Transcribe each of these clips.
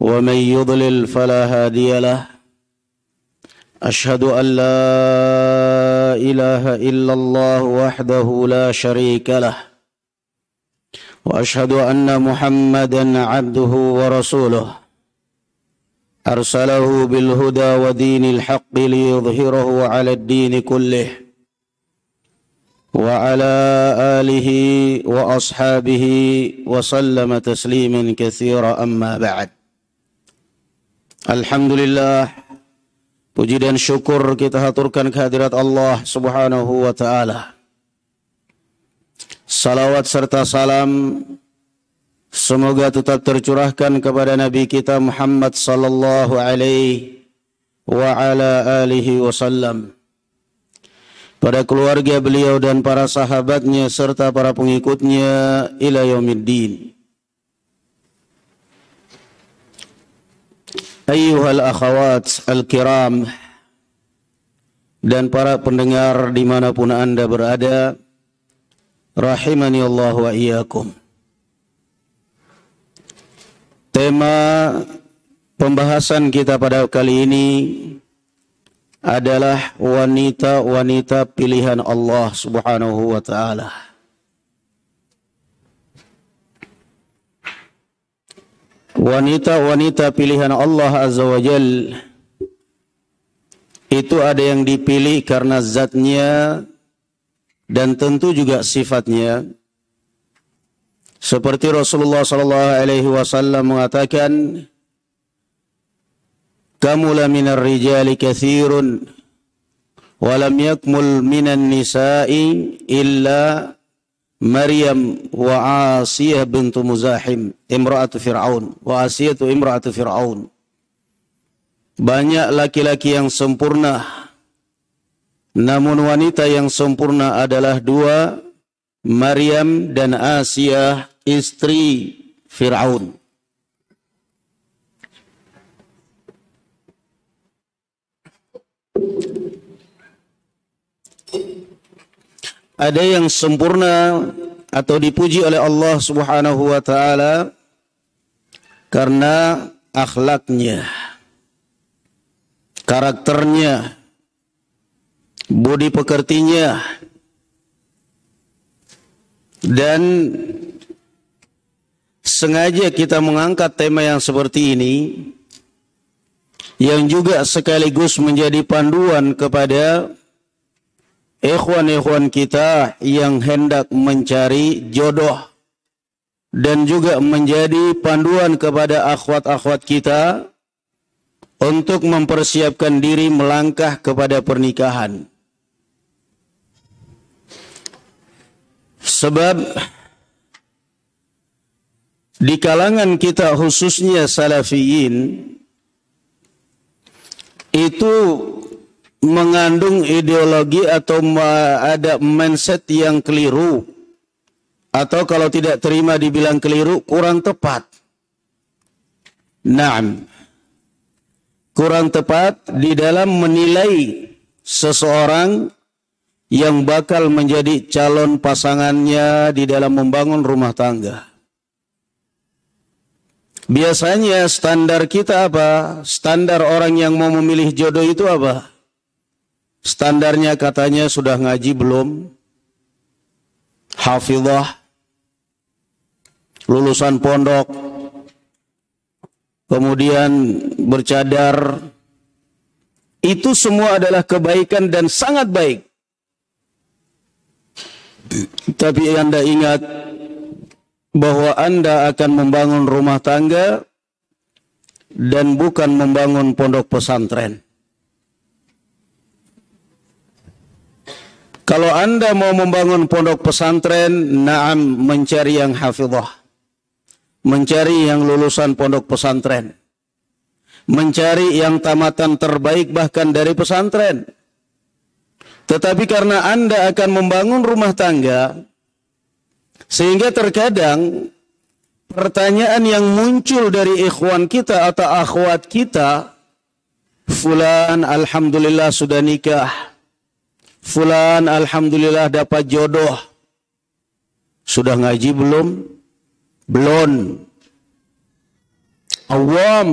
ومن يضلل فلا هادي له. أشهد أن لا إله إلا الله وحده لا شريك له. وأشهد أن محمدا عبده ورسوله. أرسله بالهدى ودين الحق ليظهره على الدين كله. وعلى آله وأصحابه وسلم تسليما كثيرا أما بعد. Alhamdulillah. Puji dan syukur kita haturkan kehadirat Allah subhanahu wa ta'ala. Salawat serta salam Semoga tetap tercurahkan kepada Nabi kita Muhammad sallallahu alaihi wa ala alihi wasallam. Pada keluarga beliau dan para sahabatnya serta para pengikutnya ila yaumiddin. Ayuhal akhawat al-kiram dan para pendengar di mana pun anda berada, rahimani Allah wa iyyakum. Tema pembahasan kita pada kali ini adalah wanita-wanita pilihan Allah Subhanahu wa taala. Wanita-wanita pilihan Allah Azza wa Jal. Itu ada yang dipilih karena zatnya dan tentu juga sifatnya. Seperti Rasulullah sallallahu alaihi wasallam mengatakan kamula minar rijali kathirun walam yakmul minan nisa'i illa Maryam wa Asiyah bintu Muzahim imra'atu Fir'aun wa Asiyah tu imra'atu Fir'aun. Banyak laki-laki yang sempurna namun wanita yang sempurna adalah dua Maryam dan Asiyah istri Fir'aun ada yang sempurna atau dipuji oleh Allah Subhanahu wa taala karena akhlaknya, karakternya, budi pekertinya dan sengaja kita mengangkat tema yang seperti ini yang juga sekaligus menjadi panduan kepada ikhwan-ikhwan kita yang hendak mencari jodoh dan juga menjadi panduan kepada akhwat-akhwat kita untuk mempersiapkan diri melangkah kepada pernikahan. Sebab di kalangan kita khususnya salafiyin itu mengandung ideologi atau ada mindset yang keliru atau kalau tidak terima dibilang keliru kurang tepat. Naam. Kurang tepat di dalam menilai seseorang yang bakal menjadi calon pasangannya di dalam membangun rumah tangga. Biasanya standar kita apa? Standar orang yang mau memilih jodoh itu apa? Standarnya katanya sudah ngaji belum? Hafizah, lulusan pondok, kemudian bercadar. Itu semua adalah kebaikan dan sangat baik. Tapi Anda ingat bahwa Anda akan membangun rumah tangga dan bukan membangun pondok pesantren. Kalau anda mau membangun pondok pesantren, naam mencari yang hafizah. Mencari yang lulusan pondok pesantren. mencari yang tamatan terbaik bahkan dari pesantren. Tetapi karena Anda akan membangun rumah tangga, sehingga terkadang pertanyaan yang muncul dari ikhwan kita atau akhwat kita, Fulan Alhamdulillah sudah nikah, Fulan Alhamdulillah dapat jodoh, sudah ngaji belum? Belum. Awam.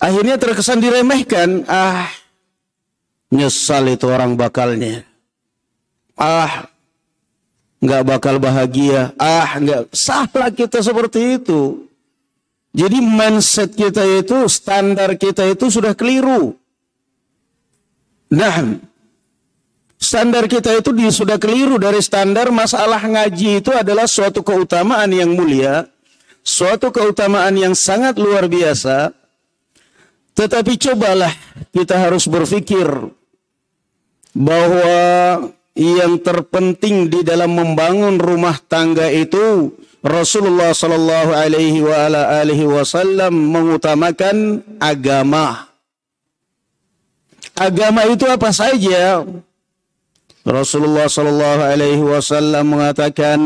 Akhirnya terkesan diremehkan. Ah, Nyesal itu orang bakalnya. Ah, nggak bakal bahagia. Ah, nggak salah kita seperti itu. Jadi mindset kita itu, standar kita itu sudah keliru. Nah, standar kita itu sudah keliru dari standar masalah ngaji itu adalah suatu keutamaan yang mulia, suatu keutamaan yang sangat luar biasa. Tetapi cobalah kita harus berpikir bahwa yang terpenting di dalam membangun rumah tangga itu Rasulullah Shallallahu Alaihi Wasallam mengutamakan agama. Agama itu apa saja? Rasulullah Shallallahu Alaihi Wasallam mengatakan,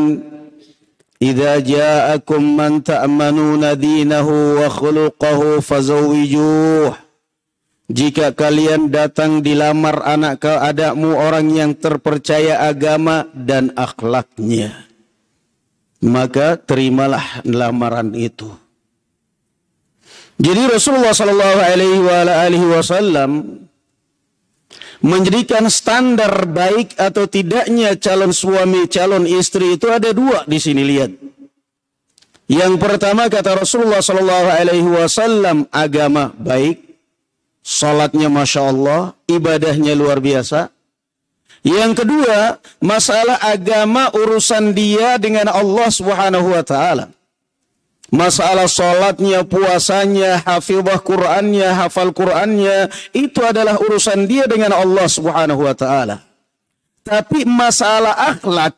"Idza ja'akum man ta'manuna dinahu wa khuluquhu fazawijuh." Jika kalian datang dilamar anak ke adakmu orang yang terpercaya agama dan akhlaknya, maka terimalah lamaran itu. Jadi Rasulullah Shallallahu Alaihi Wasallam menjadikan standar baik atau tidaknya calon suami calon istri itu ada dua di sini lihat. Yang pertama kata Rasulullah Shallallahu Alaihi Wasallam agama baik, Salatnya Masya Allah, ibadahnya luar biasa. Yang kedua, masalah agama urusan dia dengan Allah Subhanahu wa taala. Masalah salatnya, puasanya, hafizah Qur'annya, hafal Qur'annya, itu adalah urusan dia dengan Allah Subhanahu wa taala. Tapi masalah akhlak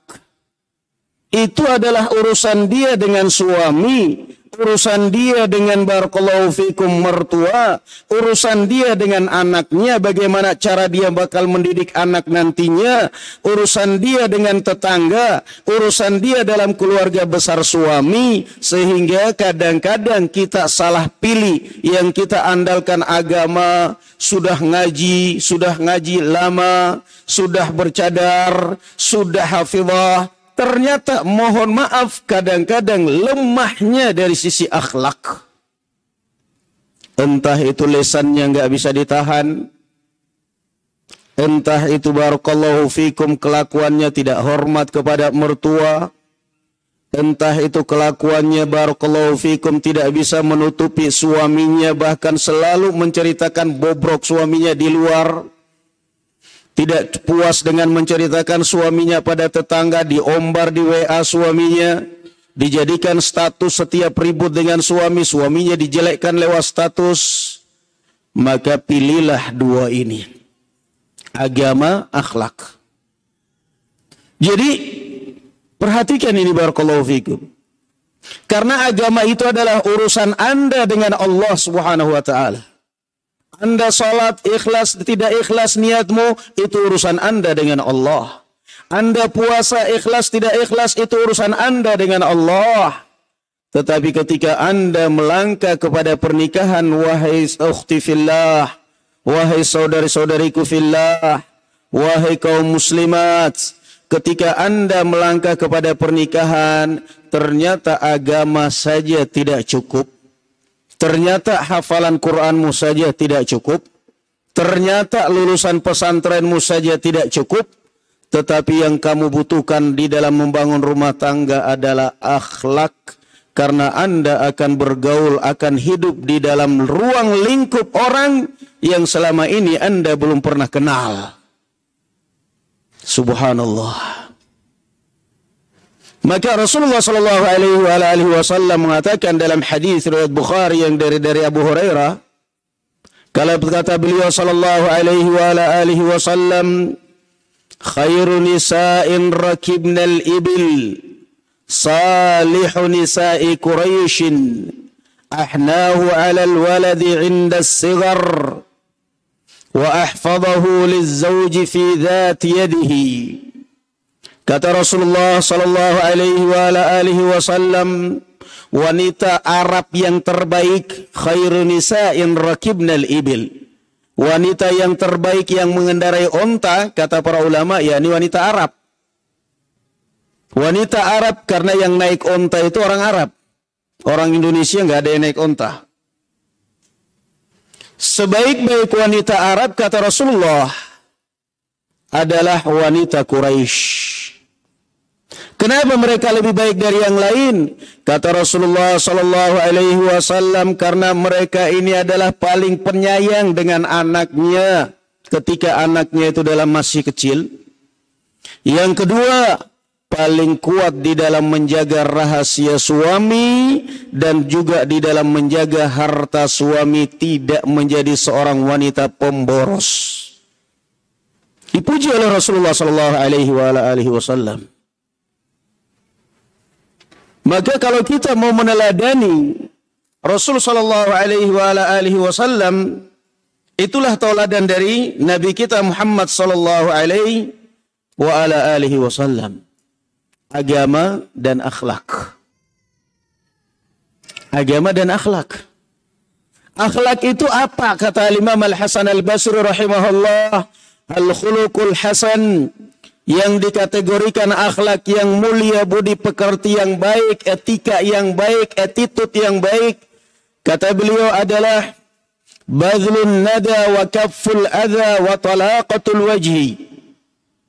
itu adalah urusan dia dengan suami, urusan dia dengan barakallahu fikum mertua, urusan dia dengan anaknya, bagaimana cara dia bakal mendidik anak nantinya, urusan dia dengan tetangga, urusan dia dalam keluarga besar suami, sehingga kadang-kadang kita salah pilih yang kita andalkan agama, sudah ngaji, sudah ngaji lama, sudah bercadar, sudah hafizah, ternyata mohon maaf kadang-kadang lemahnya dari sisi akhlak. Entah itu lesannya nggak bisa ditahan, entah itu barakallahu fikum kelakuannya tidak hormat kepada mertua, entah itu kelakuannya barakallahu fikum tidak bisa menutupi suaminya bahkan selalu menceritakan bobrok suaminya di luar tidak puas dengan menceritakan suaminya pada tetangga, diombar di WA suaminya, dijadikan status setiap ribut dengan suami, suaminya dijelekkan lewat status, maka pilihlah dua ini. Agama, akhlak. Jadi, perhatikan ini barakallahu fikum. Karena agama itu adalah urusan Anda dengan Allah Subhanahu wa taala. Anda sholat ikhlas, tidak ikhlas niatmu, itu urusan Anda dengan Allah. Anda puasa ikhlas, tidak ikhlas, itu urusan Anda dengan Allah. Tetapi ketika Anda melangkah kepada pernikahan, wahai ukhti fillah, wahai saudari-saudariku fillah, wahai kaum muslimat, ketika Anda melangkah kepada pernikahan, ternyata agama saja tidak cukup Ternyata hafalan Quranmu saja tidak cukup. Ternyata lulusan pesantrenmu saja tidak cukup. Tetapi yang kamu butuhkan di dalam membangun rumah tangga adalah akhlak. Karena Anda akan bergaul, akan hidup di dalam ruang lingkup orang yang selama ini Anda belum pernah kenal. Subhanallah. Maka Rasulullah Shallallahu Alaihi Wasallam mengatakan dalam hadis riwayat Bukhari yang dari dari Abu Hurairah, kalau berkata beliau Shallallahu Alaihi Wasallam, khairu nisa'in rakibnal ibil, salihu nisa'i Quraisyin, ahnahu 'ala al-waladi 'inda as-sighar wa ahfadhahu liz-zawji fi dhati yadihi kata Rasulullah sallallahu alaihi wa ala alihi wasallam wanita Arab yang terbaik khairun nisa'in rakibnal ibil wanita yang terbaik yang mengendarai onta, kata para ulama, ya ini wanita Arab. Wanita Arab karena yang naik onta itu orang Arab. Orang Indonesia nggak ada yang naik onta. Sebaik-baik wanita Arab, kata Rasulullah, adalah wanita Quraisy. Kenapa mereka lebih baik dari yang lain? Kata Rasulullah Sallallahu Alaihi Wasallam karena mereka ini adalah paling penyayang dengan anaknya ketika anaknya itu dalam masih kecil. Yang kedua, paling kuat di dalam menjaga rahasia suami dan juga di dalam menjaga harta suami tidak menjadi seorang wanita pemboros. Dipuji oleh Rasulullah Sallallahu Alaihi Wasallam. Maka kalau kita mau meneladani Rasul sallallahu alaihi wa alihi wasallam itulah tauladan dari nabi kita Muhammad sallallahu alaihi wa ala alihi wasallam. Agama dan akhlak. Agama dan akhlak. Akhlak itu apa? Kata Imam Al-Hasan Al-Basri rahimahullah. Al-khuluqul hasan yang dikategorikan akhlak yang mulia, budi pekerti yang baik, etika yang baik, attitude yang baik. Kata beliau adalah bazlun nada wa kafful adha wa talaqatul wajhi.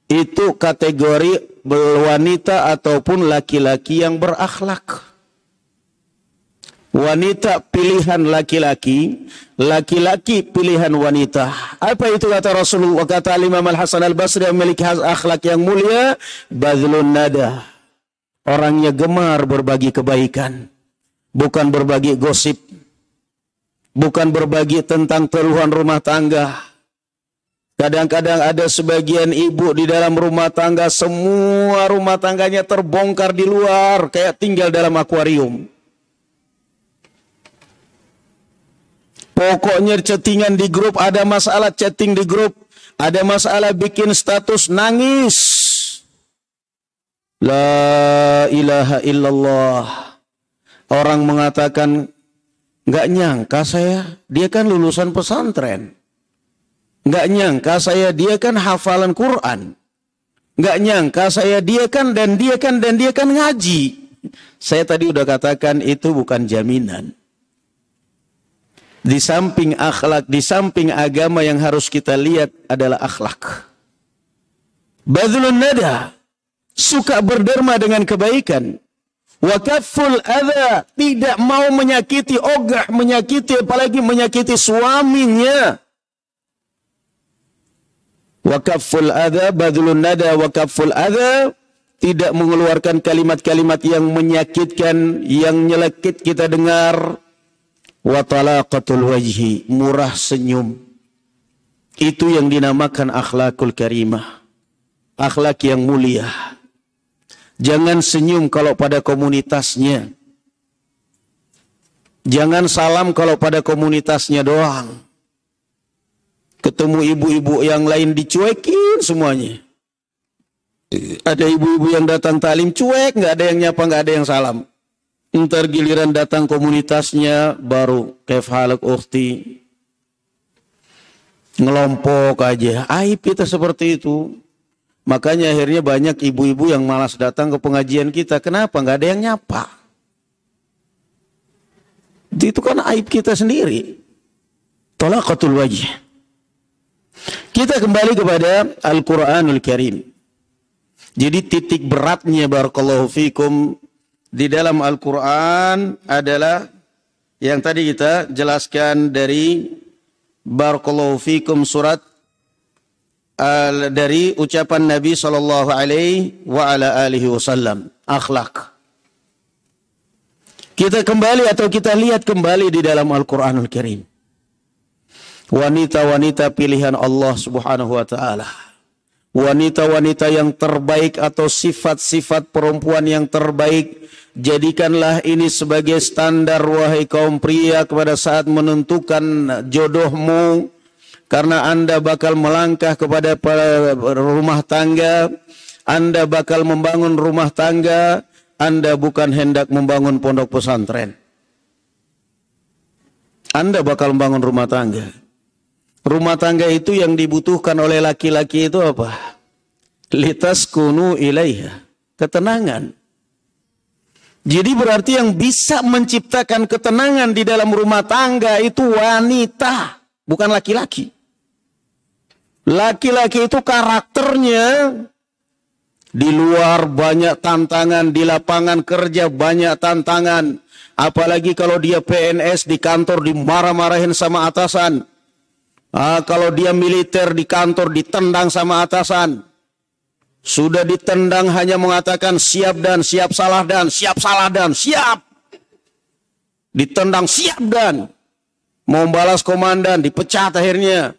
Itu kategori wanita ataupun laki-laki yang berakhlak wanita pilihan laki-laki, laki-laki pilihan wanita. Apa itu kata Rasulullah kata Imam Al Hasan Al Basri yang memiliki akhlak yang mulia, bazlun nada. Orangnya gemar berbagi kebaikan, bukan berbagi gosip, bukan berbagi tentang keluhan rumah tangga. Kadang-kadang ada sebagian ibu di dalam rumah tangga, semua rumah tangganya terbongkar di luar, kayak tinggal dalam akuarium. Pokoknya chattingan di grup, ada masalah chatting di grup, ada masalah bikin status nangis. La ilaha illallah. Orang mengatakan, nggak nyangka saya, dia kan lulusan pesantren. Nggak nyangka saya, dia kan hafalan Quran. Nggak nyangka saya, dia kan dan dia kan dan dia kan ngaji. Saya tadi udah katakan itu bukan jaminan di samping akhlak, di samping agama yang harus kita lihat adalah akhlak. Badlun nada, suka berderma dengan kebaikan. Wakaful adha, tidak mau menyakiti, ogah menyakiti, apalagi menyakiti suaminya. Wakaful adha, badlun nada, wakaful adha, tidak mengeluarkan kalimat-kalimat yang menyakitkan, yang nyelekit kita dengar, wa talaqatul wajhi murah senyum. Itu yang dinamakan akhlakul karimah. Akhlak yang mulia. Jangan senyum kalau pada komunitasnya. Jangan salam kalau pada komunitasnya doang. Ketemu ibu-ibu yang lain dicuekin semuanya. Ada ibu-ibu yang datang talim cuek nggak ada yang nyapa nggak ada yang salam Ntar giliran datang komunitasnya baru kefalak ukti. Ngelompok aja. Aib kita seperti itu. Makanya akhirnya banyak ibu-ibu yang malas datang ke pengajian kita. Kenapa? Nggak ada yang nyapa. Itu kan aib kita sendiri. Tolakatul wajih. Kita kembali kepada Al-Quranul Karim. Jadi titik beratnya barakallahu fikum di dalam Al-Quran adalah yang tadi kita jelaskan dari Barakallahu fikum surat uh, dari ucapan Nabi Sallallahu Alaihi wa ala alihi wasallam akhlak. Kita kembali atau kita lihat kembali di dalam Al-Quranul Karim. Wanita-wanita pilihan Allah Subhanahu wa taala. Wanita-wanita yang terbaik atau sifat-sifat perempuan yang terbaik. Jadikanlah ini sebagai standar wahai kaum pria kepada saat menentukan jodohmu. Karena anda bakal melangkah kepada rumah tangga. Anda bakal membangun rumah tangga. Anda bukan hendak membangun pondok pesantren. Anda bakal membangun rumah tangga. Rumah tangga itu yang dibutuhkan oleh laki-laki itu apa? Litas kunu ilaiha. Ketenangan. Jadi berarti yang bisa menciptakan ketenangan di dalam rumah tangga itu wanita, bukan laki-laki. Laki-laki itu karakternya di luar banyak tantangan, di lapangan kerja banyak tantangan. Apalagi kalau dia PNS di kantor dimarah-marahin sama atasan. Ah, kalau dia militer di kantor ditendang sama atasan. Sudah ditendang hanya mengatakan siap dan siap salah dan siap salah dan siap. Ditendang siap dan mau balas komandan dipecat akhirnya.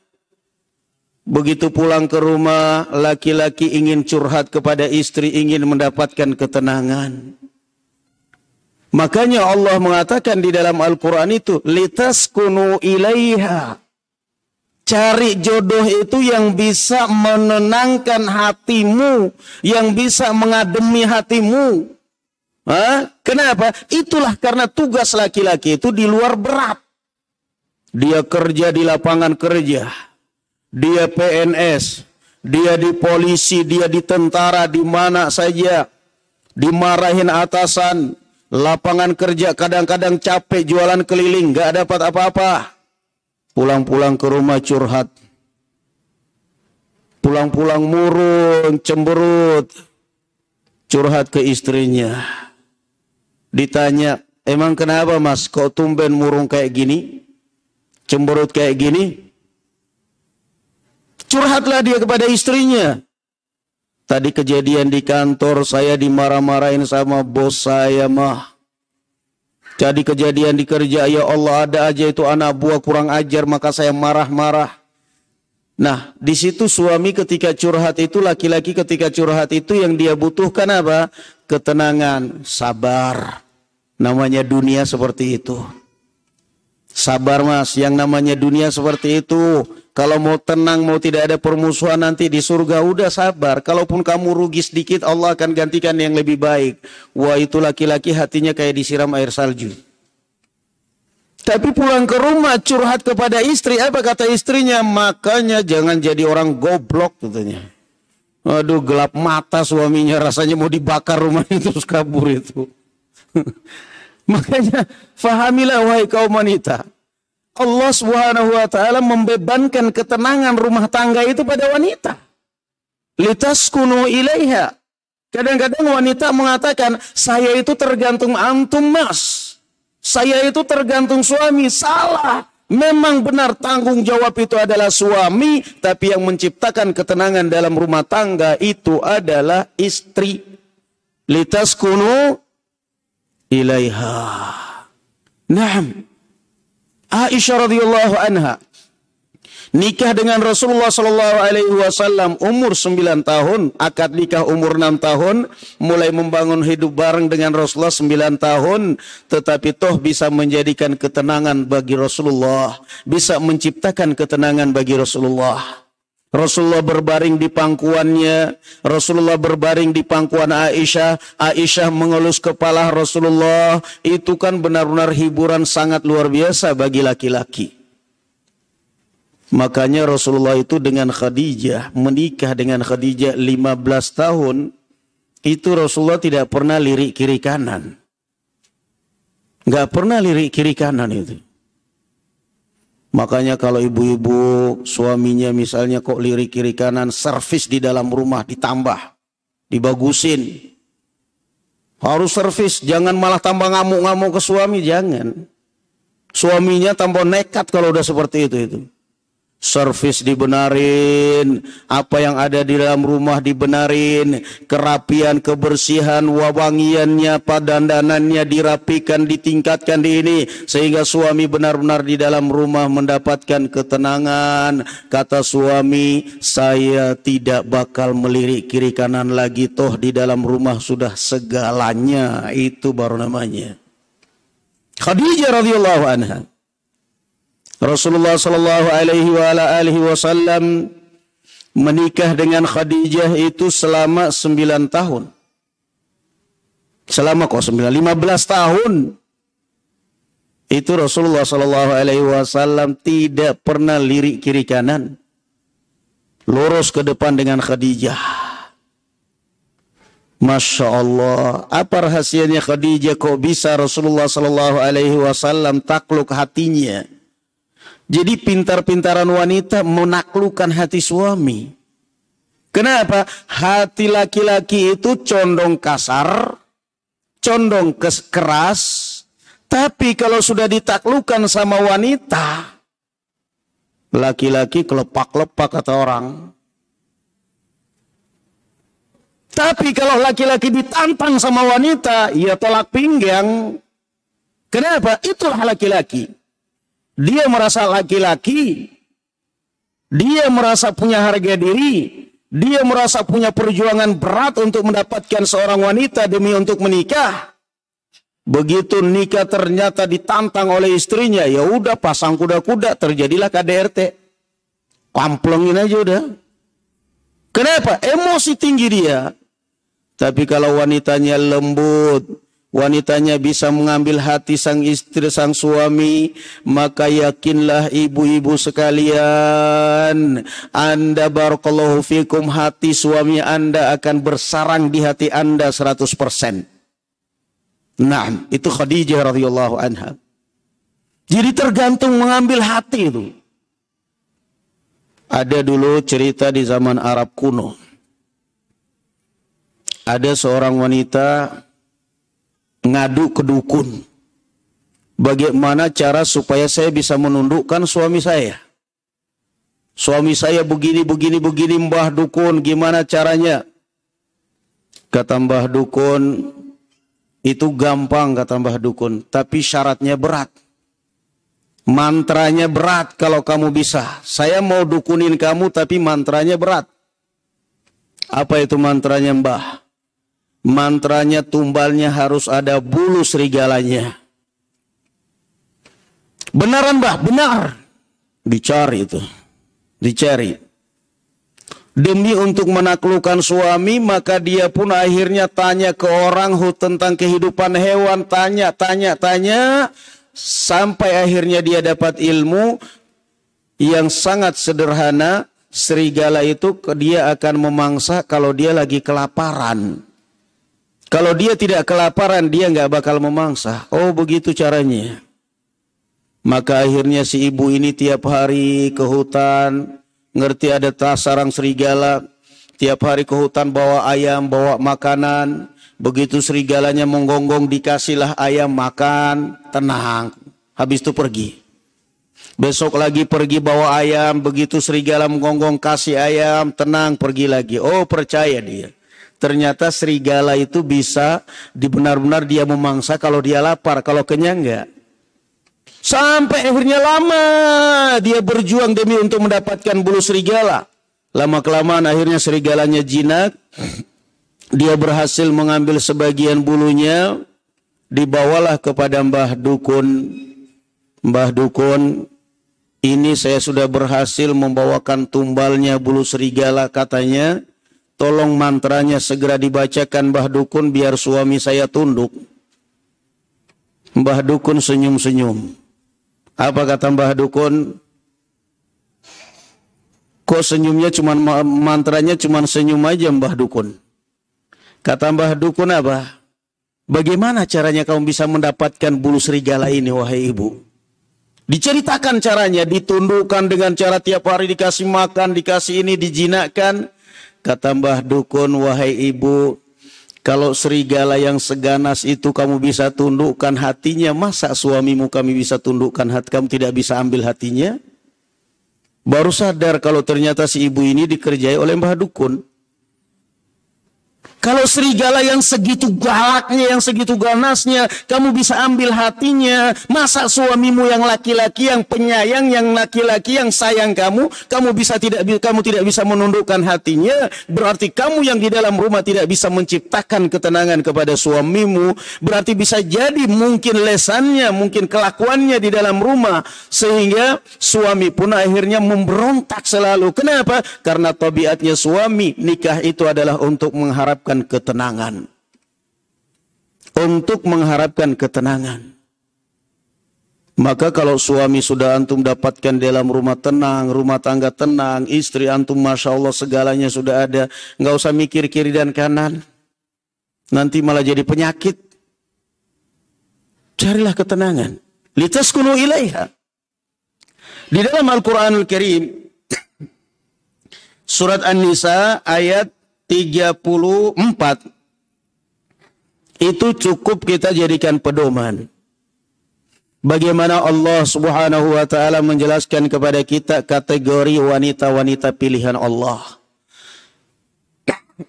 Begitu pulang ke rumah, laki-laki ingin curhat kepada istri, ingin mendapatkan ketenangan. Makanya Allah mengatakan di dalam Al-Quran itu, litas kunu ilaiha. Cari jodoh itu yang bisa menenangkan hatimu, yang bisa mengademi hatimu. Hah? Kenapa? Itulah karena tugas laki-laki itu di luar berat. Dia kerja di lapangan kerja. Dia PNS. Dia di polisi, dia di tentara, di mana saja. Dimarahin atasan. Lapangan kerja kadang-kadang capek jualan keliling, gak dapat apa-apa. Pulang-pulang ke rumah curhat. Pulang-pulang murung, cemberut. Curhat ke istrinya. Ditanya, emang kenapa mas kok tumben murung kayak gini? Cemberut kayak gini? Curhatlah dia kepada istrinya. Tadi kejadian di kantor saya dimarah-marahin sama bos saya mah. Jadi kejadian di kerja, ya Allah ada aja itu anak buah kurang ajar, maka saya marah-marah. Nah, di situ suami ketika curhat itu, laki-laki ketika curhat itu yang dia butuhkan apa? Ketenangan, sabar. Namanya dunia seperti itu. Sabar mas, yang namanya dunia seperti itu. Kalau mau tenang, mau tidak ada permusuhan nanti di surga, udah sabar. Kalaupun kamu rugi sedikit, Allah akan gantikan yang lebih baik. Wah itu laki-laki hatinya kayak disiram air salju. Tapi pulang ke rumah curhat kepada istri, apa kata istrinya? Makanya jangan jadi orang goblok katanya. Aduh gelap mata suaminya rasanya mau dibakar rumahnya terus kabur itu. Makanya fahamilah wahai kaum wanita. Allah Subhanahu wa taala membebankan ketenangan rumah tangga itu pada wanita. Litaskunu ilaiha. Kadang-kadang wanita mengatakan, saya itu tergantung antum mas. Saya itu tergantung suami. Salah. Memang benar tanggung jawab itu adalah suami. Tapi yang menciptakan ketenangan dalam rumah tangga itu adalah istri. Litaskunu ilaiha. Naam. Aisyah radhiyallahu anha nikah dengan Rasulullah sallallahu alaihi wasallam umur 9 tahun, akad nikah umur 6 tahun, mulai membangun hidup bareng dengan Rasulullah 9 tahun, tetapi toh bisa menjadikan ketenangan bagi Rasulullah, bisa menciptakan ketenangan bagi Rasulullah. Rasulullah berbaring di pangkuannya, Rasulullah berbaring di pangkuan Aisyah, Aisyah mengelus kepala Rasulullah, itu kan benar-benar hiburan sangat luar biasa bagi laki-laki. Makanya Rasulullah itu dengan Khadijah, menikah dengan Khadijah 15 tahun, itu Rasulullah tidak pernah lirik kiri kanan. Gak pernah lirik kiri kanan itu. Makanya kalau ibu-ibu suaminya misalnya kok lirik kiri kanan, servis di dalam rumah ditambah, dibagusin. Harus servis, jangan malah tambah ngamuk-ngamuk ke suami, jangan. Suaminya tambah nekat kalau udah seperti itu itu. Servis dibenarin, apa yang ada di dalam rumah dibenarin, kerapian, kebersihan, wawangiannya, padandanannya dirapikan, ditingkatkan di ini, sehingga suami benar-benar di dalam rumah mendapatkan ketenangan. Kata suami, saya tidak bakal melirik kiri kanan lagi, toh di dalam rumah sudah segalanya, itu baru namanya. Khadijah radhiyallahu anha. Rasulullah sallallahu alaihi wa ala wasallam menikah dengan Khadijah itu selama 9 tahun. Selama kok 9 15 tahun. Itu Rasulullah sallallahu alaihi wasallam tidak pernah lirik kiri kanan. Lurus ke depan dengan Khadijah. Masya Allah, apa rahasianya Khadijah kok bisa Rasulullah Sallallahu Alaihi Wasallam takluk hatinya? Jadi pintar-pintaran wanita menaklukkan hati suami. Kenapa? Hati laki-laki itu condong kasar, condong keras, tapi kalau sudah ditaklukkan sama wanita, laki-laki kelepak-lepak kata orang. Tapi kalau laki-laki ditantang sama wanita, ia tolak pinggang. Kenapa? Itulah laki-laki. Dia merasa laki-laki. Dia merasa punya harga diri. Dia merasa punya perjuangan berat untuk mendapatkan seorang wanita demi untuk menikah. Begitu nikah ternyata ditantang oleh istrinya, ya udah pasang kuda-kuda, terjadilah KDRT. Kamplengin aja udah. Kenapa? Emosi tinggi dia. Tapi kalau wanitanya lembut, wanitanya bisa mengambil hati sang istri sang suami. Maka yakinlah ibu-ibu sekalian anda barakallahu fikum hati suami anda akan bersarang di hati anda 100% nah itu Khadijah radhiyallahu anha. Jadi tergantung mengambil hati itu. Ada dulu cerita di zaman Arab kuno. Ada seorang wanita ngadu ke dukun. Bagaimana cara supaya saya bisa menundukkan suami saya? Suami saya begini, begini, begini, mbah dukun, gimana caranya? Kata mbah dukun, itu gampang kata mbah dukun, tapi syaratnya berat. Mantranya berat kalau kamu bisa. Saya mau dukunin kamu tapi mantranya berat. Apa itu mantranya mbah? Mantranya tumbalnya harus ada bulu serigalanya. Benaran bah, benar. Dicari itu. Dicari. Demi untuk menaklukkan suami, maka dia pun akhirnya tanya ke orang tentang kehidupan hewan. Tanya, tanya, tanya. Sampai akhirnya dia dapat ilmu yang sangat sederhana. Serigala itu dia akan memangsa kalau dia lagi kelaparan. Kalau dia tidak kelaparan, dia nggak bakal memangsa. Oh begitu caranya. Maka akhirnya si ibu ini tiap hari ke hutan, ngerti ada sarang serigala, tiap hari ke hutan bawa ayam, bawa makanan. Begitu serigalanya menggonggong, dikasihlah ayam makan, tenang. Habis itu pergi. Besok lagi pergi bawa ayam, begitu serigala menggonggong kasih ayam, tenang pergi lagi. Oh percaya dia. Ternyata serigala itu bisa dibenar-benar dia memangsa kalau dia lapar, kalau kenyang enggak. Sampai akhirnya lama dia berjuang demi untuk mendapatkan bulu serigala. Lama kelamaan akhirnya serigalanya jinak. Dia berhasil mengambil sebagian bulunya. Dibawalah kepada Mbah Dukun. Mbah Dukun, ini saya sudah berhasil membawakan tumbalnya bulu serigala katanya. Tolong mantranya segera dibacakan Mbah Dukun biar suami saya tunduk. Mbah Dukun senyum-senyum. Apa kata Mbah Dukun? Kok senyumnya cuma mantranya cuma senyum aja Mbah Dukun. Kata Mbah Dukun apa? Bagaimana caranya kamu bisa mendapatkan bulu serigala ini wahai ibu? Diceritakan caranya, ditundukkan dengan cara tiap hari dikasih makan, dikasih ini, dijinakkan Kata Mbah Dukun, wahai ibu, kalau serigala yang seganas itu kamu bisa tundukkan hatinya, masa suamimu kami bisa tundukkan hati, kamu tidak bisa ambil hatinya? Baru sadar kalau ternyata si ibu ini dikerjai oleh mbah dukun. Kalau serigala yang segitu galaknya, yang segitu ganasnya, kamu bisa ambil hatinya. Masa suamimu yang laki-laki, yang penyayang, yang laki-laki, yang sayang kamu, kamu bisa tidak kamu tidak bisa menundukkan hatinya. Berarti kamu yang di dalam rumah tidak bisa menciptakan ketenangan kepada suamimu. Berarti bisa jadi mungkin lesannya, mungkin kelakuannya di dalam rumah sehingga suami pun akhirnya memberontak selalu. Kenapa? Karena tabiatnya suami nikah itu adalah untuk mengharapkan mengharapkan ketenangan. Untuk mengharapkan ketenangan. Maka kalau suami sudah antum dapatkan dalam rumah tenang, rumah tangga tenang, istri antum Masya Allah segalanya sudah ada. Nggak usah mikir kiri dan kanan. Nanti malah jadi penyakit. Carilah ketenangan. Litaskunu ilaiha. Di dalam Al-Quranul Karim, surat An-Nisa ayat 34 itu cukup kita jadikan pedoman. Bagaimana Allah Subhanahu wa taala menjelaskan kepada kita kategori wanita-wanita pilihan Allah.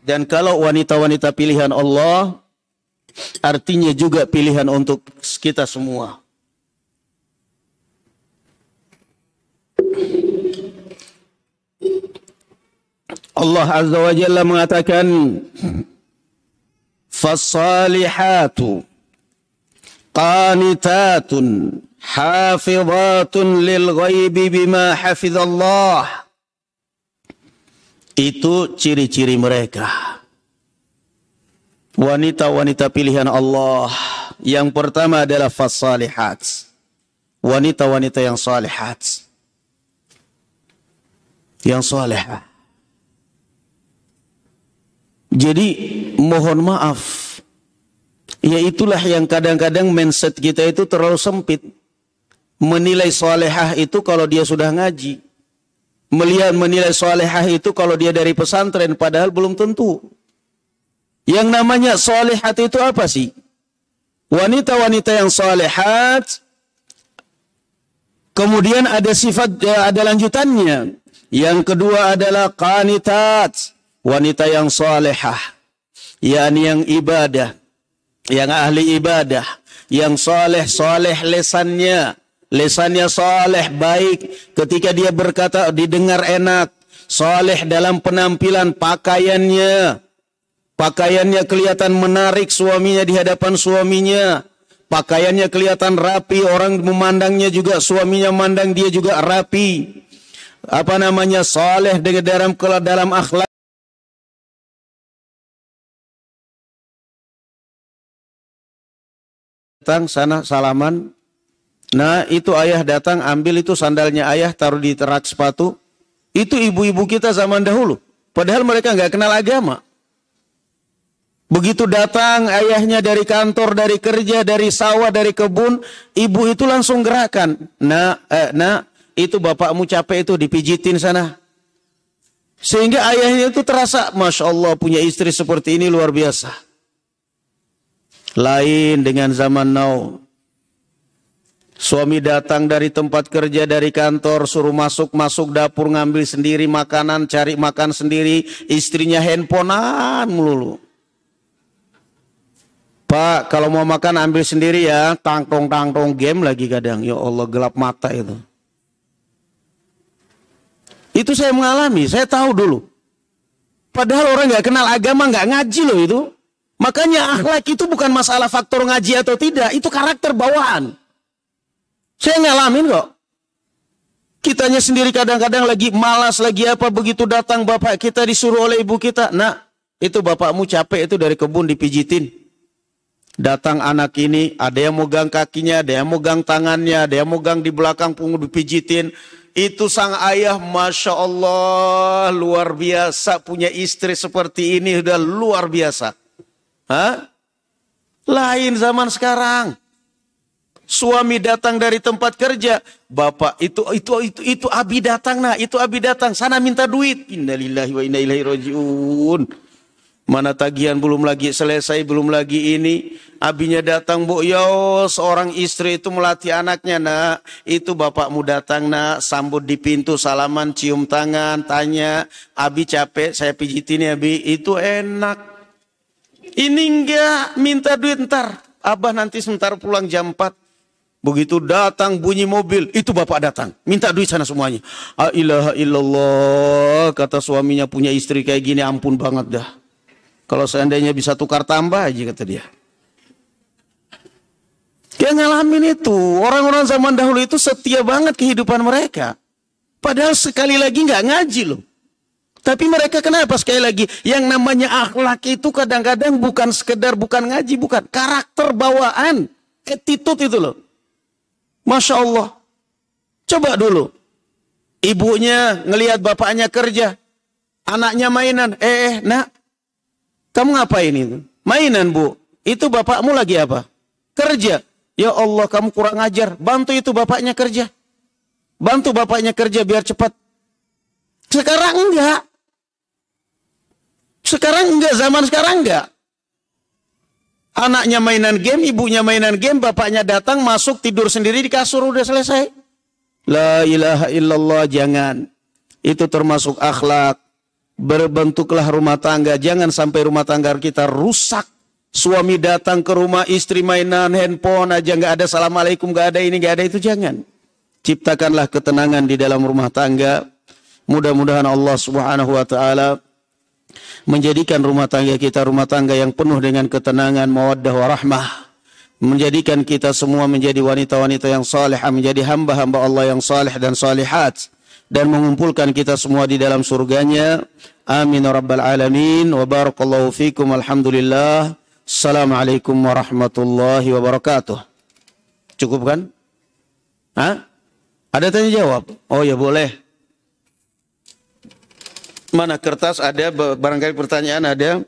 Dan kalau wanita-wanita pilihan Allah artinya juga pilihan untuk kita semua. Allah Azza wa Jalla mengatakan Fasalihatu qanitatun hafizatun lil ghaibi bima hafizallah. Itu ciri-ciri mereka. Wanita-wanita pilihan Allah. Yang pertama adalah fasalihat. Wanita-wanita yang salihat. Yang salihah jadi mohon maaf. Ya itulah yang kadang-kadang mindset kita itu terlalu sempit. Menilai solehah itu kalau dia sudah ngaji. Melihat menilai solehah itu kalau dia dari pesantren padahal belum tentu. Yang namanya solehat itu apa sih? Wanita-wanita yang solehat kemudian ada sifat ya, ada lanjutannya. Yang kedua adalah qanitat wanita yang salehah, yakni yang ibadah, yang ahli ibadah, yang saleh saleh lesannya, lesannya saleh baik. Ketika dia berkata didengar enak, saleh dalam penampilan pakaiannya, pakaiannya kelihatan menarik suaminya di hadapan suaminya, pakaiannya kelihatan rapi, orang memandangnya juga suaminya mandang dia juga rapi. Apa namanya? Saleh dengan dalam dalam akhlak datang sana salaman. Nah itu ayah datang ambil itu sandalnya ayah taruh di rak sepatu. Itu ibu-ibu kita zaman dahulu. Padahal mereka nggak kenal agama. Begitu datang ayahnya dari kantor, dari kerja, dari sawah, dari kebun, ibu itu langsung gerakan. Nah, eh, nah, itu bapakmu capek itu dipijitin sana. Sehingga ayahnya itu terasa, masya Allah punya istri seperti ini luar biasa. Lain dengan zaman now. Suami datang dari tempat kerja, dari kantor, suruh masuk-masuk dapur, ngambil sendiri makanan, cari makan sendiri. Istrinya handphonean melulu. Pak, kalau mau makan ambil sendiri ya. Tangtong-tangtong game lagi kadang. Ya Allah, gelap mata itu. Itu saya mengalami, saya tahu dulu. Padahal orang nggak kenal agama, nggak ngaji loh itu. Makanya akhlak itu bukan masalah faktor ngaji atau tidak, itu karakter bawaan. Saya ngalamin kok. Kitanya sendiri kadang-kadang lagi malas, lagi apa, begitu datang bapak kita disuruh oleh ibu kita. Nah, itu bapakmu capek itu dari kebun dipijitin. Datang anak ini, ada yang megang kakinya, ada yang megang tangannya, ada yang megang di belakang punggung dipijitin. Itu sang ayah, Masya Allah, luar biasa punya istri seperti ini, udah luar biasa. Hah? Lain zaman sekarang. Suami datang dari tempat kerja, bapak itu itu itu itu abi datang nah, itu abi datang, sana minta duit. Innalillahi wa inna ilaihi rajiun. Mana tagihan belum lagi selesai, belum lagi ini. Abinya datang, bu, yo seorang istri itu melatih anaknya, nak. Itu bapakmu datang, nak. Sambut di pintu, salaman, cium tangan, tanya. Abi capek, saya pijitin ya, Abi. Itu enak. Ini enggak, minta duit ntar. Abah nanti sebentar pulang jam 4. Begitu datang bunyi mobil, itu bapak datang. Minta duit sana semuanya. Ah ilaha illallah, kata suaminya punya istri kayak gini ampun banget dah. Kalau seandainya bisa tukar tambah aja kata dia. Dia ngalamin itu. Orang-orang zaman dahulu itu setia banget kehidupan mereka. Padahal sekali lagi nggak ngaji loh. Tapi mereka kenapa sekali lagi? Yang namanya akhlak itu kadang-kadang bukan sekedar bukan ngaji, bukan. Karakter bawaan. Attitude itu loh. Masya Allah. Coba dulu. Ibunya ngelihat bapaknya kerja. Anaknya mainan. Eh, eh nak. Kamu ngapain itu? Mainan bu. Itu bapakmu lagi apa? Kerja. Ya Allah kamu kurang ajar. Bantu itu bapaknya kerja. Bantu bapaknya kerja biar cepat. Sekarang enggak. Sekarang enggak. Zaman sekarang enggak. Anaknya mainan game, ibunya mainan game, bapaknya datang, masuk, tidur sendiri di kasur, udah selesai. La ilaha illallah, jangan. Itu termasuk akhlak berbentuklah rumah tangga. Jangan sampai rumah tangga kita rusak. Suami datang ke rumah, istri mainan, handphone aja nggak ada assalamualaikum, nggak ada ini, nggak ada itu jangan. Ciptakanlah ketenangan di dalam rumah tangga. Mudah-mudahan Allah Subhanahu Wa Taala menjadikan rumah tangga kita rumah tangga yang penuh dengan ketenangan, mawaddah warahmah. Menjadikan kita semua menjadi wanita-wanita yang saleh, menjadi hamba-hamba Allah yang saleh dan salihat dan mengumpulkan kita semua di dalam surganya. Amin ya rabbal alamin wa barakallahu fikum alhamdulillah. Assalamualaikum warahmatullahi wabarakatuh. Cukup kan? Hah? Ada tanya jawab? Oh ya boleh. Mana kertas ada barangkali pertanyaan ada?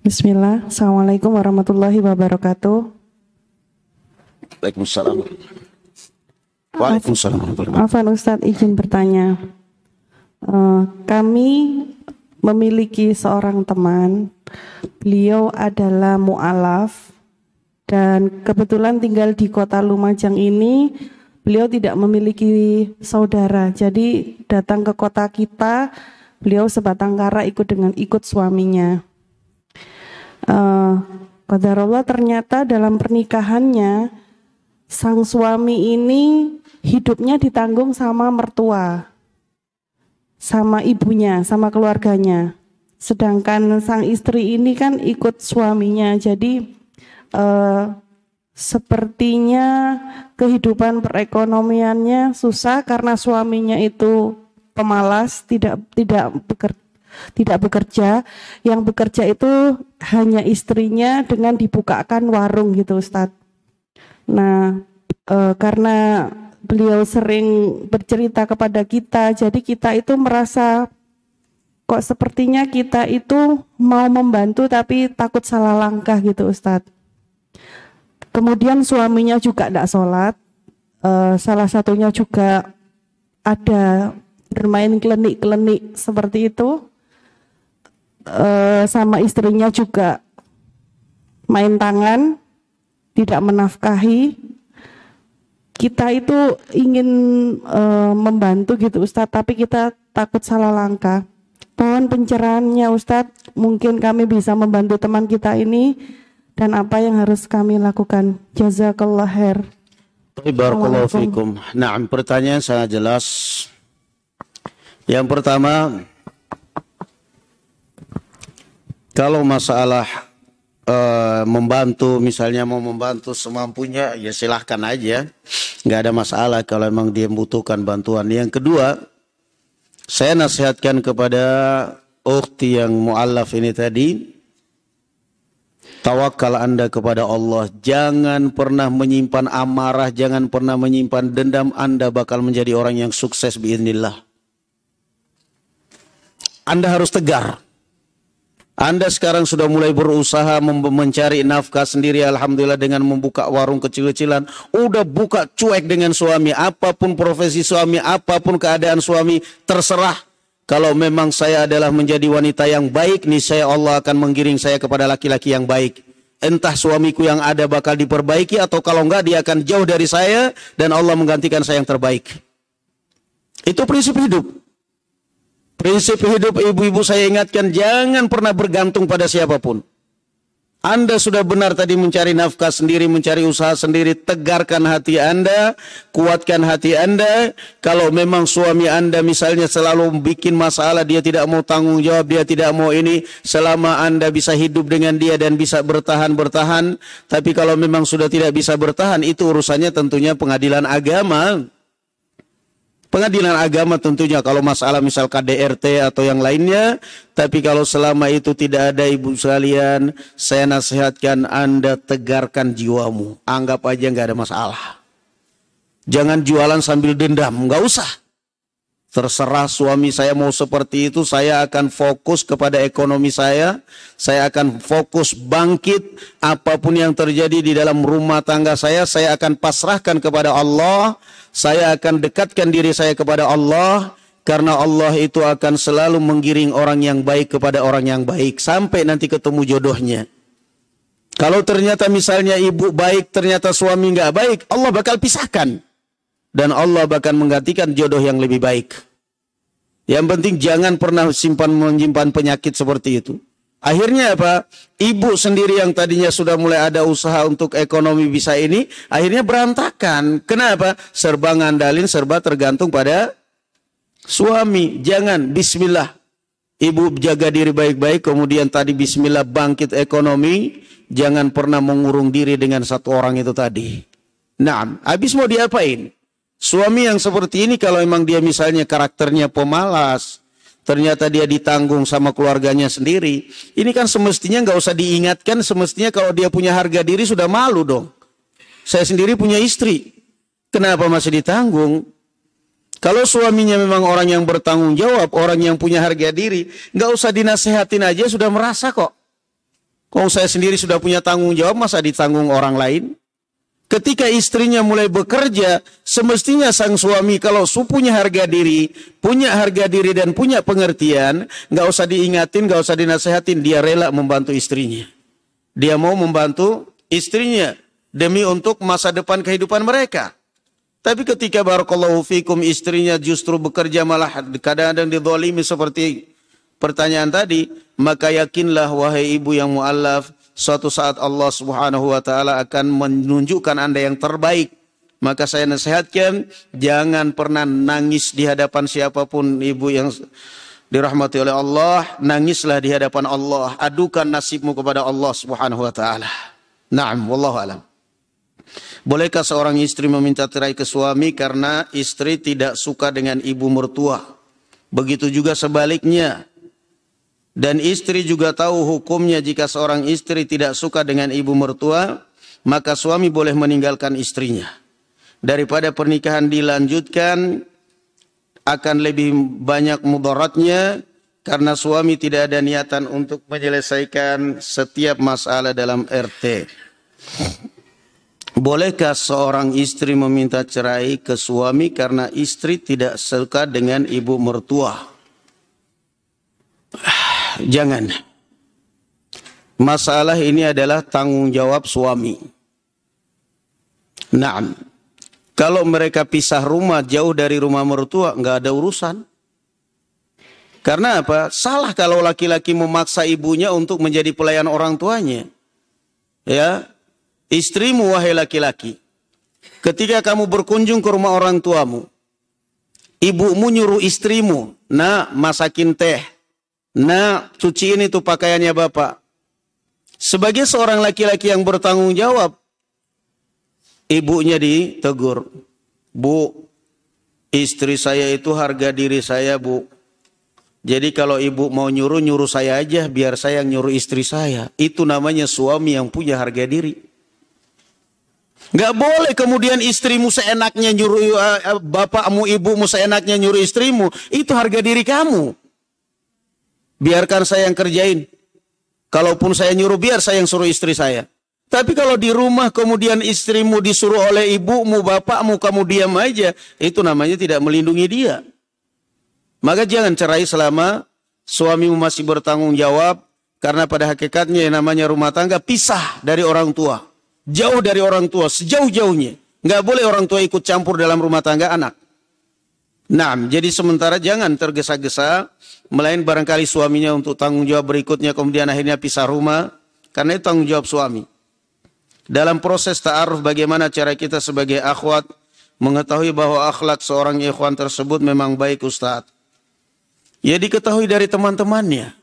Bismillah. Assalamualaikum warahmatullahi wabarakatuh. Waalaikumsalam. Waalaikumsalam. Afan Ustadz izin bertanya. Uh, kami memiliki seorang teman. Beliau adalah mu'alaf dan kebetulan tinggal di kota Lumajang ini. Beliau tidak memiliki saudara, jadi datang ke kota kita. Beliau sebatang kara ikut dengan ikut suaminya. Uh, ternyata dalam pernikahannya sang suami ini hidupnya ditanggung sama mertua, sama ibunya, sama keluarganya. Sedangkan sang istri ini kan ikut suaminya, jadi eh, sepertinya kehidupan perekonomiannya susah karena suaminya itu pemalas, tidak tidak bekerja tidak bekerja, yang bekerja itu hanya istrinya dengan dibukakan warung gitu Ustadz. Nah, e, karena beliau sering bercerita kepada kita, jadi kita itu merasa kok sepertinya kita itu mau membantu tapi takut salah langkah gitu Ustadz. Kemudian suaminya juga tidak sholat, e, salah satunya juga ada bermain klenik-klenik seperti itu, e, sama istrinya juga main tangan, tidak menafkahi. Kita itu ingin e, membantu gitu Ustadz tapi kita takut salah langkah. Mohon pencerahannya Ustadz. Mungkin kami bisa membantu teman kita ini dan apa yang harus kami lakukan. Jazakallah khair. Barakallahu fikum. Nah, pertanyaan sangat jelas. Yang pertama, kalau masalah uh, membantu misalnya mau membantu semampunya ya silahkan aja. Nggak ada masalah kalau memang dia membutuhkan bantuan. Yang kedua saya nasihatkan kepada ukti yang mu'allaf ini tadi tawakal anda kepada Allah jangan pernah menyimpan amarah jangan pernah menyimpan dendam anda bakal menjadi orang yang sukses biiznillah anda harus tegar Anda sekarang sudah mulai berusaha mencari nafkah sendiri Alhamdulillah dengan membuka warung kecil-kecilan. Udah buka cuek dengan suami. Apa pun profesi suami, apa pun keadaan suami, terserah. Kalau memang saya adalah menjadi wanita yang baik, nih saya Allah akan menggiring saya kepada laki-laki yang baik. Entah suamiku yang ada bakal diperbaiki atau kalau enggak dia akan jauh dari saya dan Allah menggantikan saya yang terbaik. Itu prinsip hidup. Prinsip hidup ibu-ibu saya ingatkan jangan pernah bergantung pada siapa pun. Anda sudah benar tadi mencari nafkah sendiri, mencari usaha sendiri, tegarkan hati Anda, kuatkan hati Anda. Kalau memang suami Anda misalnya selalu bikin masalah, dia tidak mau tanggung jawab, dia tidak mau ini, selama Anda bisa hidup dengan dia dan bisa bertahan-bertahan. Tapi kalau memang sudah tidak bisa bertahan, itu urusannya tentunya pengadilan agama. Pengadilan agama tentunya kalau masalah misal KDRT atau yang lainnya. Tapi kalau selama itu tidak ada ibu sekalian, saya nasihatkan Anda tegarkan jiwamu. Anggap aja nggak ada masalah. Jangan jualan sambil dendam, nggak usah. Terserah suami saya mau seperti itu, saya akan fokus kepada ekonomi saya. Saya akan fokus bangkit apa pun yang terjadi di dalam rumah tangga saya, saya akan pasrahkan kepada Allah saya akan dekatkan diri saya kepada Allah karena Allah itu akan selalu menggiring orang yang baik kepada orang yang baik sampai nanti ketemu jodohnya. Kalau ternyata misalnya ibu baik, ternyata suami nggak baik, Allah bakal pisahkan. Dan Allah bakal menggantikan jodoh yang lebih baik. Yang penting jangan pernah simpan menyimpan penyakit seperti itu. Akhirnya apa? Ibu sendiri yang tadinya sudah mulai ada usaha untuk ekonomi bisa ini, akhirnya berantakan. Kenapa? Serba ngandalin, serba tergantung pada suami. Jangan, bismillah. Ibu jaga diri baik-baik, kemudian tadi bismillah bangkit ekonomi. Jangan pernah mengurung diri dengan satu orang itu tadi. Nah, habis mau diapain? Suami yang seperti ini kalau memang dia misalnya karakternya pemalas, ternyata dia ditanggung sama keluarganya sendiri. Ini kan semestinya nggak usah diingatkan, semestinya kalau dia punya harga diri sudah malu dong. Saya sendiri punya istri, kenapa masih ditanggung? Kalau suaminya memang orang yang bertanggung jawab, orang yang punya harga diri, nggak usah dinasehatin aja sudah merasa kok. Kalau saya sendiri sudah punya tanggung jawab, masa ditanggung orang lain? Ketika istrinya mulai bekerja, semestinya sang suami kalau punya harga diri, punya harga diri dan punya pengertian, nggak usah diingatin, nggak usah dinasehatin, dia rela membantu istrinya. Dia mau membantu istrinya demi untuk masa depan kehidupan mereka. Tapi ketika barakallahu fikum istrinya justru bekerja malah kadang-kadang didolimi seperti pertanyaan tadi, maka yakinlah wahai ibu yang mu'allaf, suatu saat Allah Subhanahu wa taala akan menunjukkan Anda yang terbaik. Maka saya nasihatkan jangan pernah nangis di hadapan siapa pun ibu yang dirahmati oleh Allah, nangislah di hadapan Allah, adukan nasibmu kepada Allah Subhanahu wa taala. Naam, wallahu alam. Bolehkah seorang istri meminta cerai ke suami karena istri tidak suka dengan ibu mertua? Begitu juga sebaliknya, dan istri juga tahu hukumnya jika seorang istri tidak suka dengan ibu mertua, maka suami boleh meninggalkan istrinya. Daripada pernikahan dilanjutkan, akan lebih banyak mudaratnya karena suami tidak ada niatan untuk menyelesaikan setiap masalah dalam RT. Bolehkah seorang istri meminta cerai ke suami karena istri tidak suka dengan ibu mertua? Jangan. Masalah ini adalah tanggung jawab suami. Nah, kalau mereka pisah rumah jauh dari rumah mertua, nggak ada urusan. Karena apa? Salah kalau laki-laki memaksa ibunya untuk menjadi pelayan orang tuanya. Ya, istrimu wahai laki-laki, ketika kamu berkunjung ke rumah orang tuamu, ibumu nyuruh istrimu, nah masakin teh, Nah, cuci ini tuh pakaiannya Bapak. Sebagai seorang laki-laki yang bertanggung jawab, ibunya ditegur. Bu, istri saya itu harga diri saya, Bu. Jadi kalau ibu mau nyuruh, nyuruh saya aja, biar saya yang nyuruh istri saya. Itu namanya suami yang punya harga diri. Gak boleh kemudian istrimu seenaknya nyuruh, uh, bapakmu, ibumu seenaknya nyuruh istrimu. Itu harga diri kamu. Biarkan saya yang kerjain. Kalaupun saya nyuruh biar saya yang suruh istri saya. Tapi kalau di rumah kemudian istrimu disuruh oleh ibumu, bapakmu, kamu diam aja, itu namanya tidak melindungi dia. Maka jangan cerai selama suamimu masih bertanggung jawab, karena pada hakikatnya yang namanya rumah tangga pisah dari orang tua. Jauh dari orang tua, sejauh-jauhnya. Nggak boleh orang tua ikut campur dalam rumah tangga anak. Nah, jadi sementara jangan tergesa-gesa, melain barangkali suaminya untuk tanggung jawab berikutnya, kemudian akhirnya pisah rumah, karena itu tanggung jawab suami. Dalam proses ta'aruf bagaimana cara kita sebagai akhwat mengetahui bahwa akhlak seorang ikhwan tersebut memang baik Ustaz. Ya diketahui dari teman-temannya.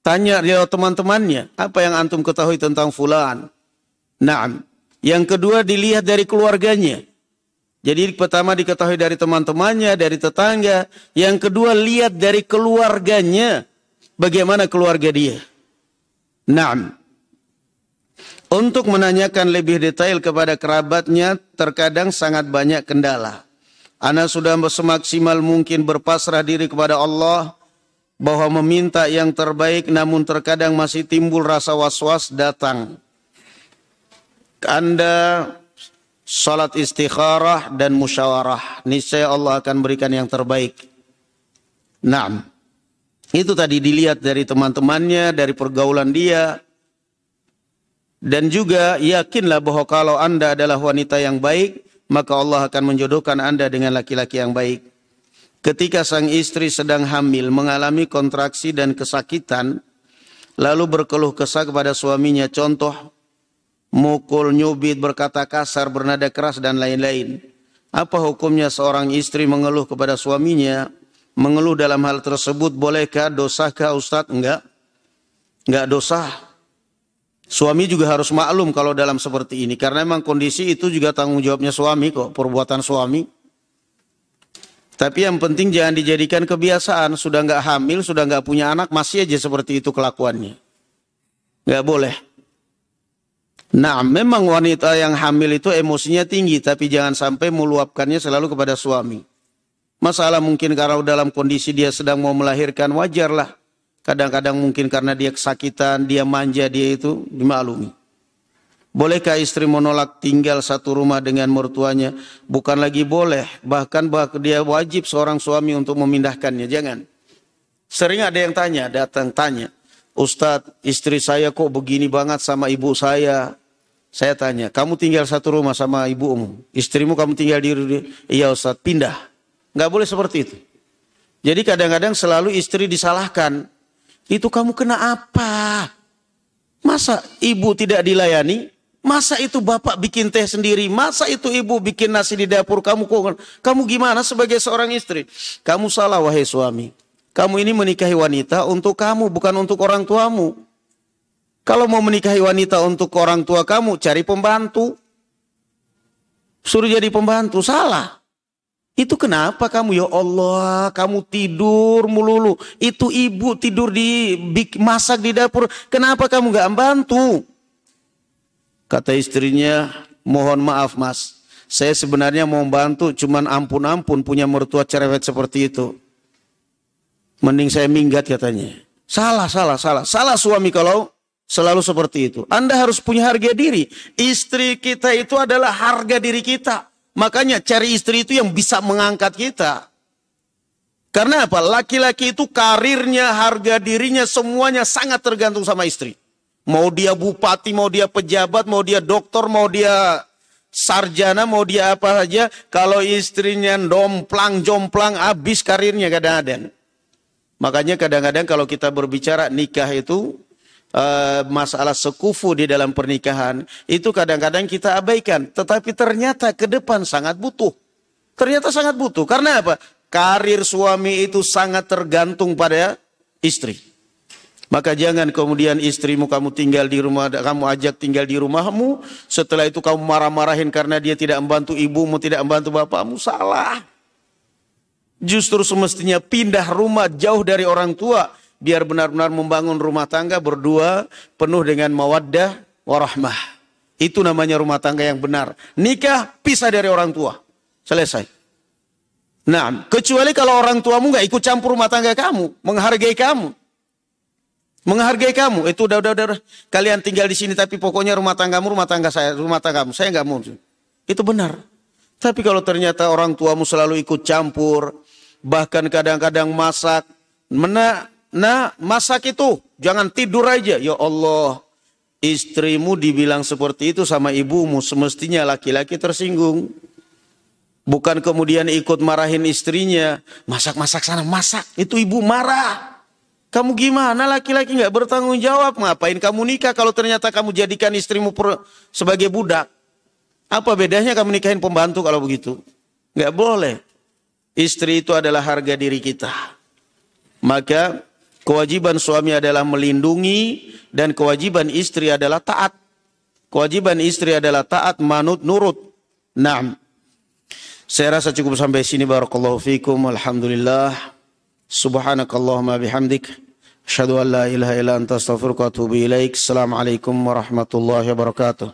Tanya dia teman-temannya, apa yang antum ketahui tentang fulan? Naam. Yang kedua dilihat dari keluarganya. Jadi pertama diketahui dari teman-temannya, dari tetangga. Yang kedua lihat dari keluarganya. Bagaimana keluarga dia. Naam. Untuk menanyakan lebih detail kepada kerabatnya terkadang sangat banyak kendala. Anak sudah semaksimal mungkin berpasrah diri kepada Allah bahwa meminta yang terbaik namun terkadang masih timbul rasa was-was datang. Anda salat istikharah dan musyawarah. Niscaya Allah akan berikan yang terbaik. Nah, itu tadi dilihat dari teman-temannya, dari pergaulan dia, dan juga yakinlah bahwa kalau Anda adalah wanita yang baik, maka Allah akan menjodohkan Anda dengan laki-laki yang baik. Ketika sang istri sedang hamil, mengalami kontraksi dan kesakitan, lalu berkeluh kesah kepada suaminya, contoh mukul, nyubit, berkata kasar, bernada keras, dan lain-lain. Apa hukumnya seorang istri mengeluh kepada suaminya? Mengeluh dalam hal tersebut bolehkah, dosakah Ustadz? Enggak. Enggak dosa. Suami juga harus maklum kalau dalam seperti ini. Karena memang kondisi itu juga tanggung jawabnya suami kok. Perbuatan suami. Tapi yang penting jangan dijadikan kebiasaan. Sudah nggak hamil, sudah nggak punya anak, masih aja seperti itu kelakuannya. Nggak boleh. Nah, memang wanita yang hamil itu emosinya tinggi, tapi jangan sampai meluapkannya selalu kepada suami. Masalah mungkin kalau dalam kondisi dia sedang mau melahirkan, wajarlah. Kadang-kadang mungkin karena dia kesakitan, dia manja, dia itu dimaklumi. Bolehkah istri menolak tinggal satu rumah dengan mertuanya? Bukan lagi boleh, bahkan bahkan dia wajib seorang suami untuk memindahkannya. Jangan. Sering ada yang tanya, datang tanya, Ustadz, istri saya kok begini banget sama ibu saya. Saya tanya, kamu tinggal satu rumah sama ibumu, istrimu kamu tinggal di. Iya Ustadz, pindah. Nggak boleh seperti itu. Jadi kadang-kadang selalu istri disalahkan. Itu kamu kena apa? Masa ibu tidak dilayani? Masa itu bapak bikin teh sendiri? Masa itu ibu bikin nasi di dapur? Kamu kamu gimana sebagai seorang istri? Kamu salah wahai suami. Kamu ini menikahi wanita untuk kamu, bukan untuk orang tuamu. Kalau mau menikahi wanita untuk orang tua kamu, cari pembantu. Suruh jadi pembantu, salah. Itu kenapa kamu ya Allah, kamu tidur mululu. Itu ibu tidur di masak di dapur. Kenapa kamu gak bantu? Kata istrinya, mohon maaf mas. Saya sebenarnya mau bantu, cuman ampun-ampun punya mertua cerewet seperti itu. Mending saya minggat katanya. Salah, salah, salah. Salah suami kalau selalu seperti itu. Anda harus punya harga diri. Istri kita itu adalah harga diri kita. Makanya cari istri itu yang bisa mengangkat kita. Karena apa? Laki-laki itu karirnya, harga dirinya, semuanya sangat tergantung sama istri. Mau dia bupati, mau dia pejabat, mau dia dokter, mau dia sarjana, mau dia apa saja. Kalau istrinya domplang, jomplang, habis karirnya kadang-kadang. Makanya kadang-kadang kalau kita berbicara nikah itu uh, masalah sekufu di dalam pernikahan itu kadang-kadang kita abaikan, tetapi ternyata ke depan sangat butuh. Ternyata sangat butuh. Karena apa? Karir suami itu sangat tergantung pada istri. Maka jangan kemudian istrimu kamu tinggal di rumah, kamu ajak tinggal di rumahmu. Setelah itu kamu marah-marahin karena dia tidak membantu ibumu, tidak membantu bapakmu. Salah. Justru semestinya pindah rumah jauh dari orang tua biar benar-benar membangun rumah tangga berdua penuh dengan mawaddah warahmah. Itu namanya rumah tangga yang benar. Nikah pisah dari orang tua. Selesai. Nah, kecuali kalau orang tuamu nggak ikut campur rumah tangga kamu, menghargai kamu. Menghargai kamu, itu udah, udah, udah, udah. Kalian tinggal di sini, tapi pokoknya rumah tanggamu, rumah tangga saya, rumah tanggamu. Saya nggak mau. Itu benar. Tapi kalau ternyata orang tuamu selalu ikut campur, bahkan kadang-kadang masak, mena, nah masak itu jangan tidur aja. Ya Allah, istrimu dibilang seperti itu sama ibumu, semestinya laki-laki tersinggung. Bukan kemudian ikut marahin istrinya, masak-masak sana, masak. Itu ibu marah. Kamu gimana laki-laki nggak bertanggung jawab? Ngapain kamu nikah kalau ternyata kamu jadikan istrimu sebagai budak? Apa bedanya kamu nikahin pembantu kalau begitu? Nggak boleh. Istri itu adalah harga diri kita. Maka kewajiban suami adalah melindungi dan kewajiban istri adalah taat. Kewajiban istri adalah taat, manut, nurut. Naam. Saya rasa cukup sampai sini. Barakallahu fikum. Alhamdulillah. Subhanakallahumma bihamdik. Asyhadu an la ilaha illa anta astaghfiruka wa atubu ilaik. Assalamualaikum warahmatullahi wabarakatuh.